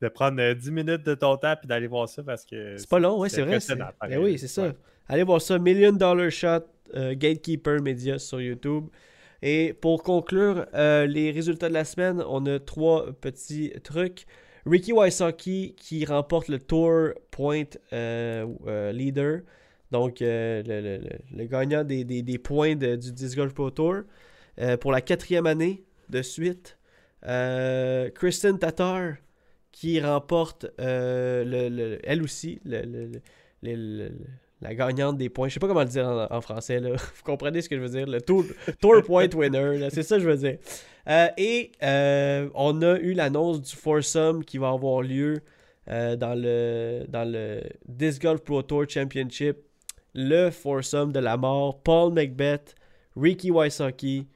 de prendre euh, 10 minutes de ton temps puis d'aller voir ça parce que. C'est pas long, ouais, c'est vrai. Ben oui, c'est ça. Ouais. Allez voir ça, Million Dollar Shot, euh, Gatekeeper Media sur YouTube. Et pour conclure euh, les résultats de la semaine, on a trois petits trucs. Ricky Wysocki qui remporte le Tour Point euh, euh, Leader. Donc, euh, le, le- le- le gagnant des, des- des points de- du Disc Golf Pro Tour euh, pour la quatrième année de suite. Euh, Kristen Tatar qui remporte euh, le, le- elle aussi le- la gagnante des points. Je sais pas comment le dire en, français. Là. [LAUGHS] Vous comprenez ce que je veux dire? Le Tour, tour Point Winner. C'est ça que je veux dire. Euh, et euh, on a eu l'annonce du foursome qui va avoir lieu dans, le, dans le Disc Golf Pro Tour Championship. Le foursome de la mort. Paul Macbeth, Ricky Wysocki,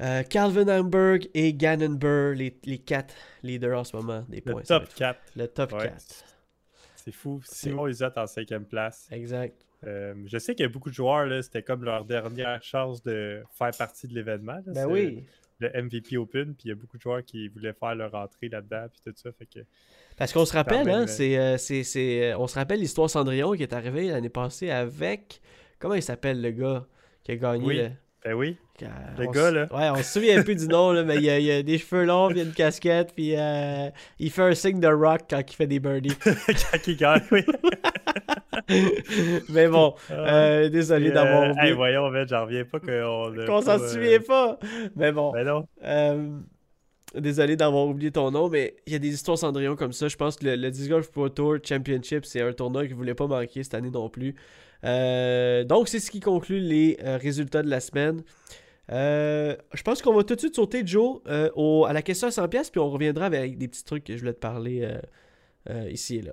euh, Calvin Hamburg et Gannon Burr, les, les quatre leaders en ce moment des Le points. Va top être- 4. Le top Ouais. 4. C'est fou. Simon Isot en cinquième place. Exact. Euh, je sais qu'il y a beaucoup de joueurs, là, c'était comme leur dernière chance de faire partie de l'événement. Ben oui. Le MVP Open, puis il y a beaucoup de joueurs qui voulaient faire leur entrée là-dedans, puis tout ça. Fait que Parce qu'on se rappelle, hein, euh, c'est, euh, c'est, c'est, on se rappelle l'histoire Cendrillon qui est arrivée l'année passée avec. Comment il s'appelle le gars qui a gagné Oui, le. Ben oui, le gars, là. Ouais, on se souvient plus du nom, là, mais il a, il a des cheveux longs, puis il a une casquette, puis euh, il fait un signe de rock quand il fait des birdies. [LAUGHS] quand il gagne, oui. mais bon, Ah. euh, désolé Et, d'avoir euh, oublié. hey, voyons, man, j'en reviens pas qu'on qu'on s'en euh, souvient pas. Mais bon. Ben non. Désolé d'avoir oublié ton nom, mais il y a des histoires Cendrillon comme ça. Je pense que le, le Pro Tour Championship, c'est un tournoi que vous voulez pas manquer cette année non plus. Euh, donc, c'est ce qui conclut les euh, résultats de la semaine. Euh, je pense qu'on va tout de suite sauter, Joe, au- à la question à 100$, puis on reviendra avec des petits trucs que je voulais te parler ici et là.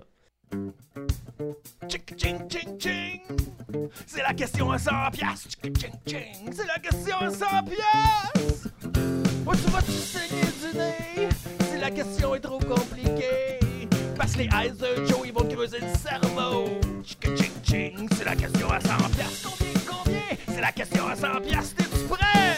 C'est la question à 100 piastres. Ching, ching, ching. C'est la question à 100 piastres. Où tu vas-tu saigner du nez? Si la question est trop compliquée. Parce que les eyes de Joe, ils vont creuser le cerveau. Ching, ching, ching. C'est la question à 100 piastres. Combien, combien? C'est la question à 100 piastres. T'es-tu prêt?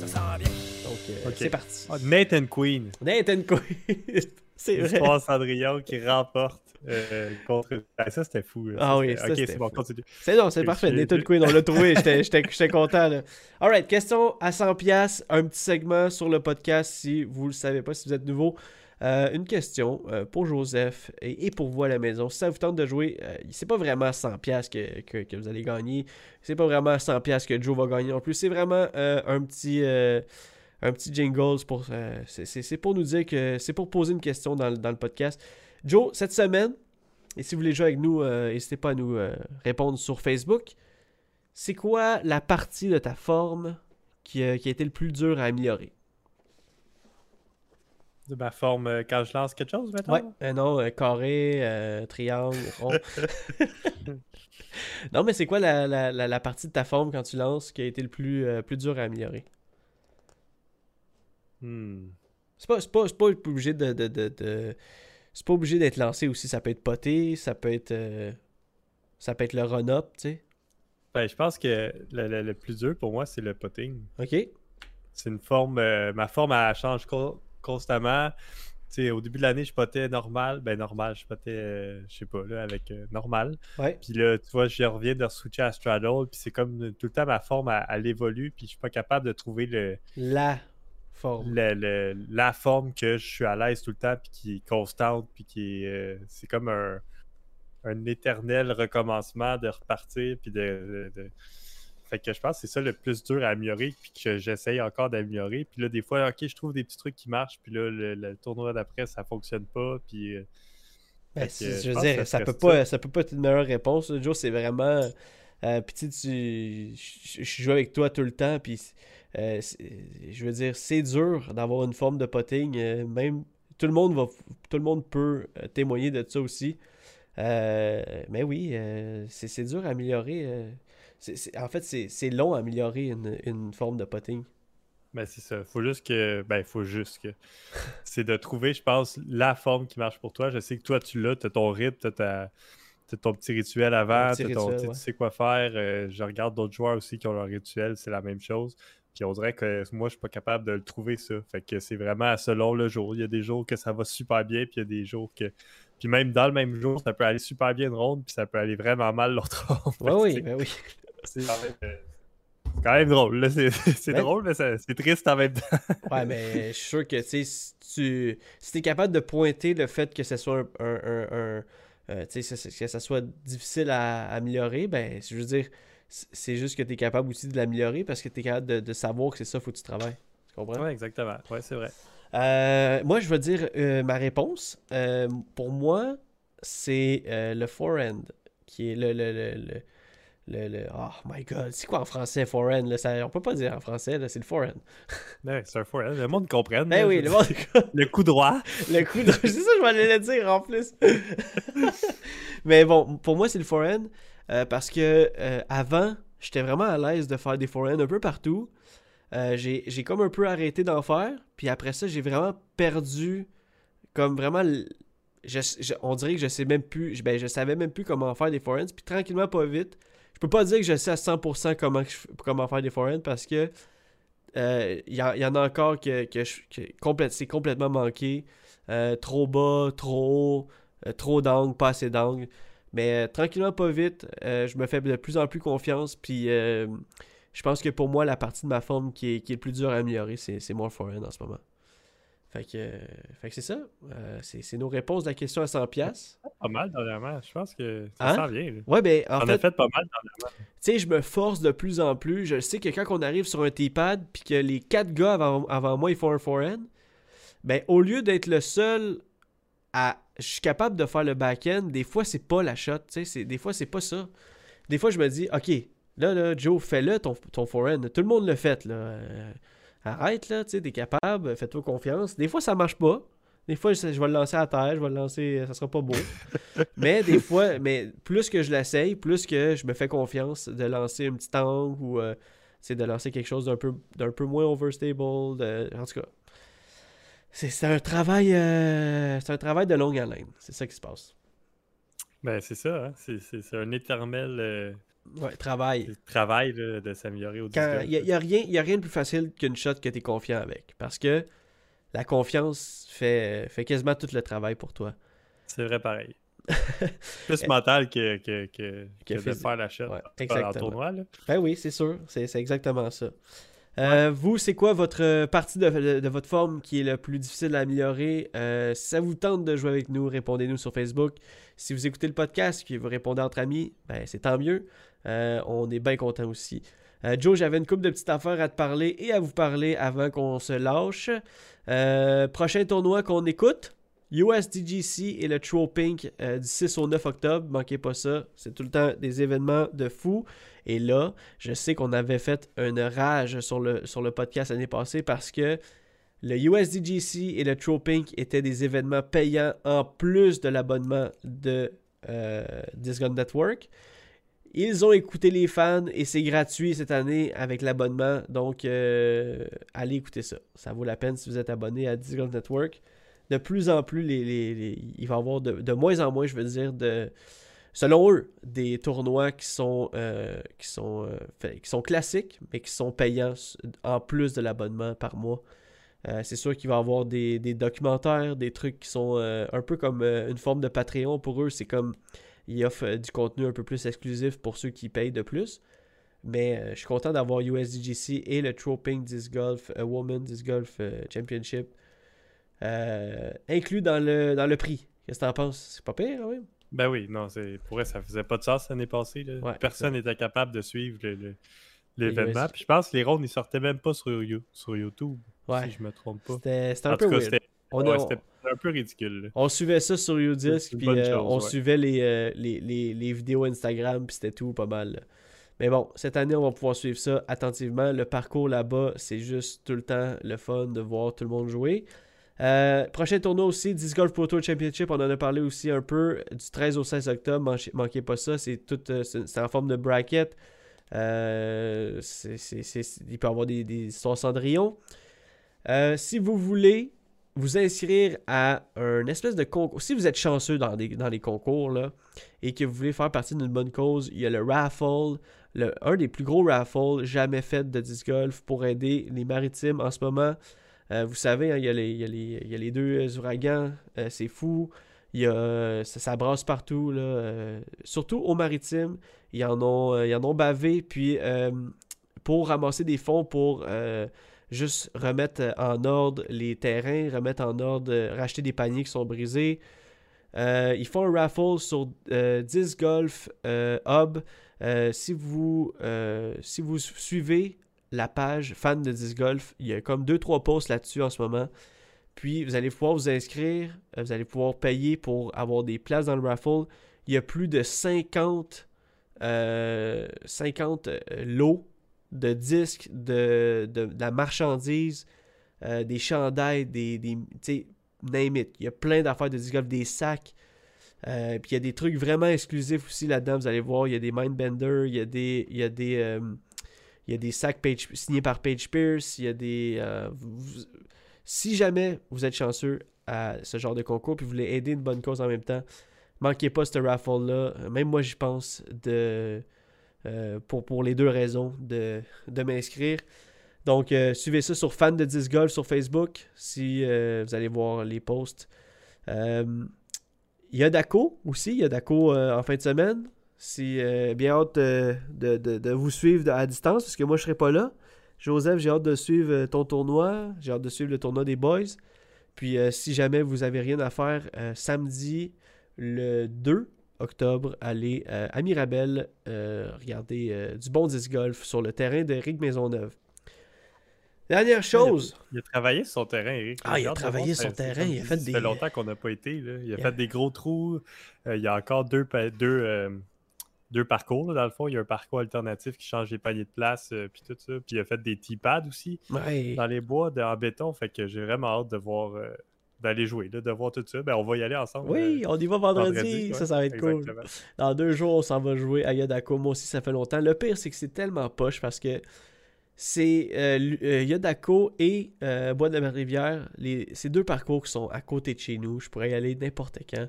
Ça sent bien. Donc, euh, Ok. c'est parti. Ah, Nathan Queen, Nathan Quinn. [LAUGHS] c'est vrai. l'histoire Cendrillon qui remporte euh, contre. Ah, ça, c'était fou. Ah oui, ça, Ok, c'est bon, continue. C'est non, c'est parfait. Nathan Quinn, on l'a trouvé. [LAUGHS] J'étais- content. Là. Alright, question à 100$. Un petit segment sur le podcast si vous le savez pas, si vous êtes nouveau. Euh, une question euh, pour Joseph et, et pour vous à la maison. Si ça vous tente de jouer, euh, c'est pas vraiment 100$ que, que, que vous allez gagner. C'est pas vraiment 100$ que Joe va gagner non plus. C'est vraiment un petit. un petit jingle pour c'est- pour nous dire que c'est pour poser une question dans, dans le podcast. Joe, cette semaine, et si vous voulez jouer avec nous, euh, n'hésitez pas à nous euh, répondre sur Facebook. C'est quoi la partie de ta forme qui, a- qui a été le plus dur à améliorer? De ma forme euh, quand je lance quelque chose, maintenant? Ouais, euh, non, euh, carré, euh, triangle, rond. [LAUGHS] non, mais c'est quoi la, la- la- la partie de ta forme quand tu lances qui a été le plus, euh, plus dur à améliorer? Hmm. C'est pas, c'est pas, pas obligé de. de, de- de- C'est pas obligé d'être lancé aussi. Ça peut être poté, ça peut être. euh, ça peut être le run-up, tu sais. Ben, je pense que le, le- le plus dur pour moi, c'est le potting. Ok? C'est une forme. euh, ma forme, elle change co- constamment. Tu sais, au début de l'année, je potais normal. Ben, normal, je potais, euh, je sais pas, là, avec euh, normal. Ouais. Puis là, tu vois, je reviens de switcher à straddle. Puis c'est comme tout le temps ma forme, elle, elle évolue. Puis je suis pas capable de trouver le, La forme. le- le- la forme que je suis à l'aise tout le temps. Puis qui est constante. Puis qui est. euh, c'est comme un, un éternel recommencement de repartir. Puis de- de- de... Fait que je pense que c'est ça le plus dur à améliorer, puis que j'essaye encore d'améliorer. Puis là, des fois, ok, je trouve des petits trucs qui marchent, puis là, le, le tournoi d'après, ça fonctionne pas. Puis. euh, Ben, que, je je veux dire, ça peut, pas, ça peut pas être une meilleure réponse. Joe, c'est vraiment. Euh, puis tu je joue avec toi tout le temps. Puis euh, je veux dire, c'est dur d'avoir une forme de potting. euh, même tout le monde va, tout le monde peut euh, témoigner de ça aussi. Mais oui, c'est dur à améliorer. en fait, c'est long à améliorer une, une forme de potting. Ben, c'est ça. Faut juste que. Ben, faut juste que. [LAUGHS] c'est de trouver, je pense, la forme qui marche pour toi. Je sais que toi, tu l'as, tu as ton rythme, tu as, ton petit rituel avant, petit ton- rituel, tu sais- ouais. tu sais quoi faire. Euh, je regarde d'autres joueurs aussi qui ont leur rituel, c'est la même chose. Puis on dirait que moi, je suis pas capable de le trouver, ça. Fait que c'est vraiment selon le jour. Il y a des jours que ça va super bien, puis il y a des jours que. Puis même dans le même jour, ça peut aller super bien une ronde, puis ça peut aller vraiment mal l'autre [LAUGHS] ronde. Ouais, oui, ben oui. [LAUGHS] c'est quand même, euh, quand même drôle. là. C'est c'est Ouais. drôle, mais c'est triste en même temps. [LAUGHS] Ouais, mais je suis sûr que, si tu si es capable de pointer le fait que ce soit un... un- un- un, euh, tu sais, que- ça soit difficile à améliorer, ben, je veux dire, c'est juste que tu es capable aussi de l'améliorer parce que tu es capable de, de savoir que c'est ça, faut que tu travailles. Tu comprends? Ouais, exactement. Ouais, c'est vrai. Euh, moi, je vais dire euh, ma réponse. Euh, pour moi, c'est le forehand, qui est le... le, le, le- oh my god, c'est quoi en français forehand? Là? Ça, on peut pas dire en français, c'est le forehand. [LAUGHS] Ouais, c'est un forehand. Le monde comprenne. Ben là, oui, le monde- [LAUGHS] le coup droit. Le coup de... [LAUGHS] C'est ça, je vais le dire en plus. Mais bon, pour moi, c'est le forehand. Euh, parce que euh, avant, j'étais vraiment à l'aise de faire des forehands un peu partout. Euh, j'ai comme un peu arrêté d'en faire. Puis après ça, j'ai vraiment perdu. Comme vraiment. on dirait que je sais même plus. je- Ben, je savais même plus comment faire des forehands. Puis tranquillement, pas vite. Je peux pas dire que je sais à 100% comment, comment faire des forehands parce que. Il y, en- a encore que, que, c'est complètement manqué. Trop bas, trop haut, trop d'angles, pas assez d'angles. Mais euh, tranquillement, pas vite, euh, je me fais de plus en plus confiance. Puis euh, je pense que pour moi, la partie de ma forme qui est, qui est le plus dure à améliorer, c'est, c'est mon forehand en ce moment. Fait que, euh, fait que c'est ça. Euh, c'est, c'est nos réponses de la question à 100$. pièces Pas mal dernièrement. Je pense que ça Hein? s'en vient. là. Ouais, ben en On fait, a fait pas mal dernièrement. tu sais, je me force de plus en plus. Je sais que quand on arrive sur un T-pad, puis que les quatre gars avant, avant moi, ils font un forehand, ben au lieu d'être le seul à... Je suis capable de faire le back-end, des fois, c'est pas la shot, tu sais, c'est- des fois, c'est pas ça. Des fois, je me dis, OK, là, là, Joe, fais-le, ton, ton forehand. Tout le monde le fait, là. Euh, arrête, là, tu sais, t'es capable, fais-toi confiance. Des fois, ça marche pas. Des fois, je, je vais le lancer à terre, je vais le lancer, ça sera pas beau. [LAUGHS] mais des fois, mais plus que je l'essaye, plus que je me fais confiance de lancer un petit angle ou euh, c'est de lancer quelque chose d'un peu, d'un peu moins overstable. de- en tout cas, c'est un travail, euh, c'est un travail de longue haleine. C'est ça qui se passe. Ben, c'est ça. Hein? C'est, un éternel euh, Ouais, travail. travail là, de s'améliorer au il n'y a, rien, y a rien de plus facile qu'une shot que tu es confiant avec. Parce que la confiance fait, fait quasiment tout le travail pour toi. C'est vrai pareil. [LAUGHS] Plus mental que, que, que, que de faire la shot. Ouais, exactement. tournoi, là. Ben oui, c'est sûr. C'est c'est exactement ça. Euh, Vous, c'est quoi votre euh, partie de, de- de votre forme qui est le plus difficile à améliorer? Euh, si ça vous tente de jouer avec nous, répondez-nous sur Facebook. Si vous écoutez le podcast et vous répondez entre amis, ben c'est tant mieux. Euh, on est bien content aussi. Joe, j'avais une couple de petites affaires à te parler et à vous parler avant qu'on se lâche. Prochain tournoi qu'on écoute, USDGC et le True Pink du 6 au 9 octobre. Manquez pas ça. C'est tout le temps des événements de fou. Et là, je sais qu'on avait fait une rage sur le, sur le podcast l'année passée parce que le USDGC et le True Pink étaient des événements payants en plus de l'abonnement de euh, Disc Gun Network. Ils ont écouté les fans et c'est gratuit cette année avec l'abonnement. Donc, euh, allez écouter ça. Ça vaut la peine si vous êtes abonné à Disc Gun Network. De plus en plus, il va y avoir de moins en moins, je veux dire, de, selon eux, des tournois qui sont, euh, euh, qui sont classiques, mais qui sont payants en plus de l'abonnement par mois. Euh, c'est sûr qu'il va y avoir des, documentaires, des trucs qui sont un peu comme une forme de Patreon pour eux. C'est comme, ils offrent du contenu un peu plus exclusif pour ceux qui payent de plus. Mais je suis content d'avoir USDGC et le Troping Disc Golf Women Disc Golf Championship inclus dans le, prix. Qu'est-ce que t'en penses? C'est pas pire, quand même? Ben oui, non, c'est pour vrai, ça faisait pas de sens l'année passée. là. Ouais, Personne n'était capable de suivre le- le- l'événement. US. Puis je pense que les rondes, ils sortaient même pas sur, You- sur YouTube, Ouais. si je me trompe pas. C'était un peu cas, weird. On, ouais, un peu ridicule. là. on suivait ça sur Udisc, puis euh, on suivait les, euh, les, les- les vidéos Instagram, puis c'était tout pas mal. là. Mais bon, cette année, on va pouvoir suivre ça attentivement. Le parcours là-bas, c'est juste tout le temps le fun de voir tout le monde jouer. Euh, prochain tournoi aussi, Disc Golf Pro Tour Championship, on en a parlé aussi un peu, du 13 au 16 octobre, manquez, pas ça, c'est tout, euh, c'est en forme de bracket. Euh, il peut y avoir des, des histoires si vous voulez vous inscrire à un espèce de concours, si vous êtes chanceux dans, dans les concours là, et que vous voulez faire partie d'une bonne cause, il y a le raffle, le- un des plus gros raffles jamais fait de disc golf pour aider les maritimes en ce moment. Euh, vous savez, hein, il, y a les, deux euh, ouragans, euh, c'est fou. Il y a, ça, brasse partout, surtout aux maritimes. Ils en ont, en ont bavé. Puis pour ramasser des fonds pour juste remettre en ordre les terrains, remettre en ordre, racheter des paniers qui sont brisés. Ils font un raffle sur euh, 10 Golf Hub. Si vous suivez la page fan de 10 Golf, il y a comme 2-3 posts là-dessus en ce moment. Puis vous allez pouvoir vous inscrire, euh, vous allez pouvoir payer pour avoir des places dans le raffle. Il y a plus de 50, euh, 50 euh, lots de disques, de, la marchandise, euh, des chandails, des, des tu name it. Il y a plein d'affaires de disc golf, des sacs. Euh, puis il y a des trucs vraiment exclusifs aussi là-dedans. Vous allez voir, il y a des Mindbender, il y a des, il y a des, euh, il y a des sacs Page- signés par Page Pierce. Il y a des. euh, si jamais vous êtes chanceux à ce genre de concours puis vous voulez aider une bonne cause en même temps, manquez pas ce raffle-là. Même moi, j'y pense de, euh, pour, pour les deux raisons de, de m'inscrire. Donc, euh, suivez ça sur Fan de 10 Golf sur Facebook si vous allez voir les posts. Il y a Daco aussi. Il y a Daco en fin de semaine. C'est euh, bien hâte euh, de, de- de vous suivre à distance parce que moi, je serai pas là. Joseph, j'ai hâte de suivre euh, ton tournoi. J'ai hâte de suivre le tournoi des boys. Puis, euh, si jamais vous avez rien à faire, samedi le 2 octobre, allez à Mirabel regarder du bon disc golf sur le terrain de Maisonneuve. Dernière chose. Il a travaillé sur son terrain, Eric. Ah, il a travaillé sur son terrain, il a fait des- Ça fait longtemps qu'on n'a pas été. Là. Il a fait des gros trous. Euh, il y a encore deux, deux, euh, deux parcours, là, dans le fond. Il y a un parcours alternatif qui change les paniers de place, euh, puis tout ça. Puis il a fait des tee pads aussi Ouais. dans les bois de, en béton. Fait que j'ai vraiment hâte de voir, euh, d'aller jouer, là, de voir tout ça. Ben, on va y aller ensemble. Oui, euh, on y va vendredi. vendredi, ça, ça va être cool. Dans deux jours, on s'en va jouer à Yodako. Moi aussi, ça fait longtemps. Le pire, c'est que c'est tellement poche parce que c'est euh, euh, Yodako et euh, Bois de la Rivière. Les, ces deux parcours qui sont à côté de chez nous. Je pourrais y aller n'importe quand.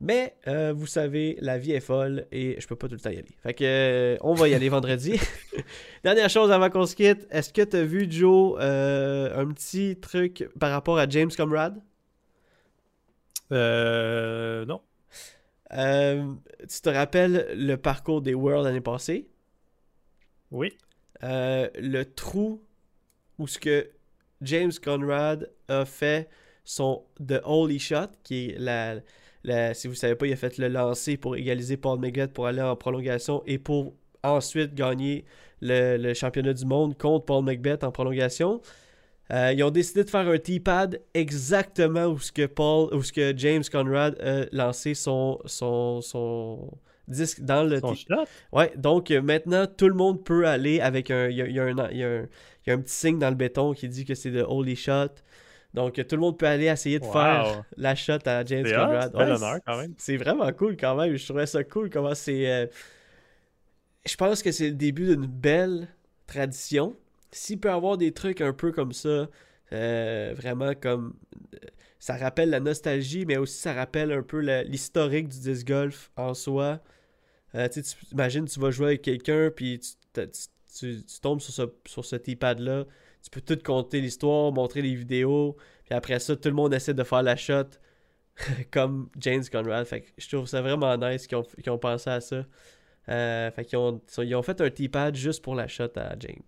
Mais euh, vous savez, la vie est folle et je peux pas tout le temps y aller. Fait que euh, on va y aller vendredi. [LAUGHS] Dernière chose avant qu'on se quitte, est-ce que tu as vu Joe euh, un petit truc par rapport à James Comrade? Euh, non. Euh, tu te rappelles le parcours des Worlds l'année passée? Oui. Euh, le trou où ce que James Conrad a fait son The Holy Shot, qui est la, la- si vous savez pas, il a fait le lancer pour égaliser Paul McGrath pour aller en prolongation et pour ensuite gagner le, le championnat du monde contre Paul McBeth en prolongation. Euh, ils ont décidé de faire un T-pad exactement où ce que Paul, où ce que James Conrad a lancé son, son, son disque dans le Son shot? Ouais, donc euh, maintenant, tout le monde peut aller avec un. Il y y y a un- il y a un petit signe dans le béton qui dit que c'est le Holy Shot. Donc, tout le monde peut aller essayer de Wow. faire la shot à James Conrad. c'est Ouais, vraiment cool quand même. Je trouvais ça cool comment c'est. euh, Je pense que c'est le début d'une belle tradition. S'il peut y avoir des trucs un peu comme ça, euh, vraiment comme. Ça rappelle la nostalgie, mais aussi ça rappelle un peu l'historique du disc golf en soi. Euh, tu imagines, tu vas jouer avec quelqu'un, puis tu, t'as- tu- tu- tu tombes sur ce, sur ce T-pad-là. Tu peux tout compter l'histoire, montrer les vidéos, puis après ça, tout le monde essaie de faire la shot [LAUGHS] comme James Conrad. Fait que je trouve ça vraiment nice qu'ils ont, ont pensé à ça. Euh, fait qu'ils ont, ils ont fait un T-pad juste pour la shot à James.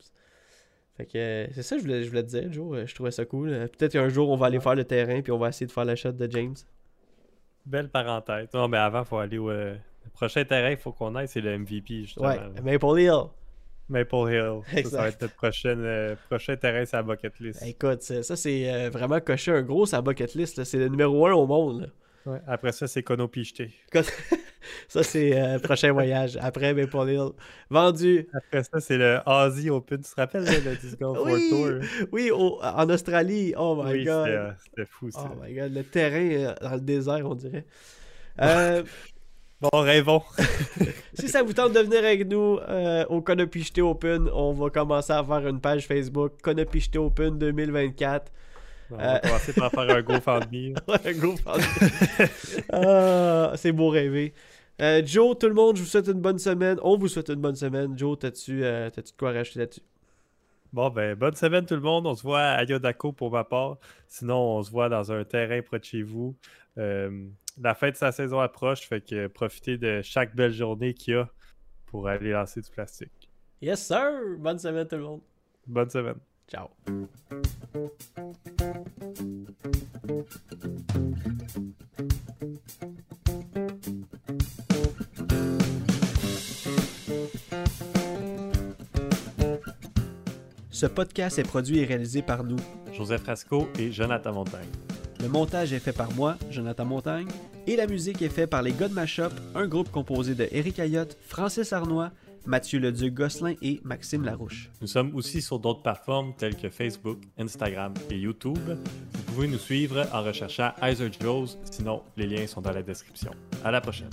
Fait que euh, c'est ça que je voulais, je voulais te dire, Joe. Euh, Je trouvais ça cool. Peut-être qu'un jour, on va aller faire le terrain puis on va essayer de faire la shot de James. Belle parenthèse. Non, mais avant, il faut aller au euh, le prochain terrain, il faut qu'on aille, c'est le MVP, justement. Ouais, Maple Hill. Maple Hill. [LAUGHS] Ça, va être notre prochaine, euh, prochain terrain sur la bucket list. Écoute, ça, c'est euh, vraiment coché un gros sa bucket list. C'est le numéro un au monde. Ouais. Après ça, c'est Kono Picheté. [LAUGHS] Ça, c'est euh, prochain voyage. Après Maple Hill. Vendu. Après ça, c'est le Aussie Open. Tu te rappelles là, le Disc Golf World Oui, Tour? oui au- en Australie. Oh my oui, god. c'était euh, c'était fou ça. Oh my god, le terrain dans le désert, on dirait. [LAUGHS] Euh, Bon, rêvons. [LAUGHS] si ça vous tente de venir avec nous euh, au Konopichté Open, on va commencer à faire une page Facebook Konopichté Open 2024. On Euh. va commencer par faire un GoFundMe. [LAUGHS] Ouais, go Fandie. [LAUGHS] Ah, c'est beau rêver. Euh, Joe, tout le monde, je vous souhaite une bonne semaine. On vous souhaite une bonne semaine. Joe, t'as-tu euh, de quoi rajouter là-dessus? Bon, ben, bonne semaine tout le monde. On se voit à Yodako pour ma part. Sinon, on se voit dans un terrain près de chez vous. Euh, la fin de sa saison approche, fait que profitez de chaque belle journée qu'il y a pour aller lancer du plastique. Yes, sir! Bonne semaine, tout le monde. Bonne semaine. Ciao. Ce podcast est produit et réalisé par nous. Joseph Frasco et Jonathan Montagne. Le montage est fait par moi, Jonathan Montagne, et la musique est faite par les God Mashup, un groupe composé de Eric Ayotte, Francis Arnois, Mathieu Leduc Gosselin et Maxime Larouche. Nous sommes aussi sur d'autres plateformes telles que Facebook, Instagram et YouTube. Vous pouvez nous suivre en recherchant Heiser Joes, sinon les liens sont dans la description. À la prochaine.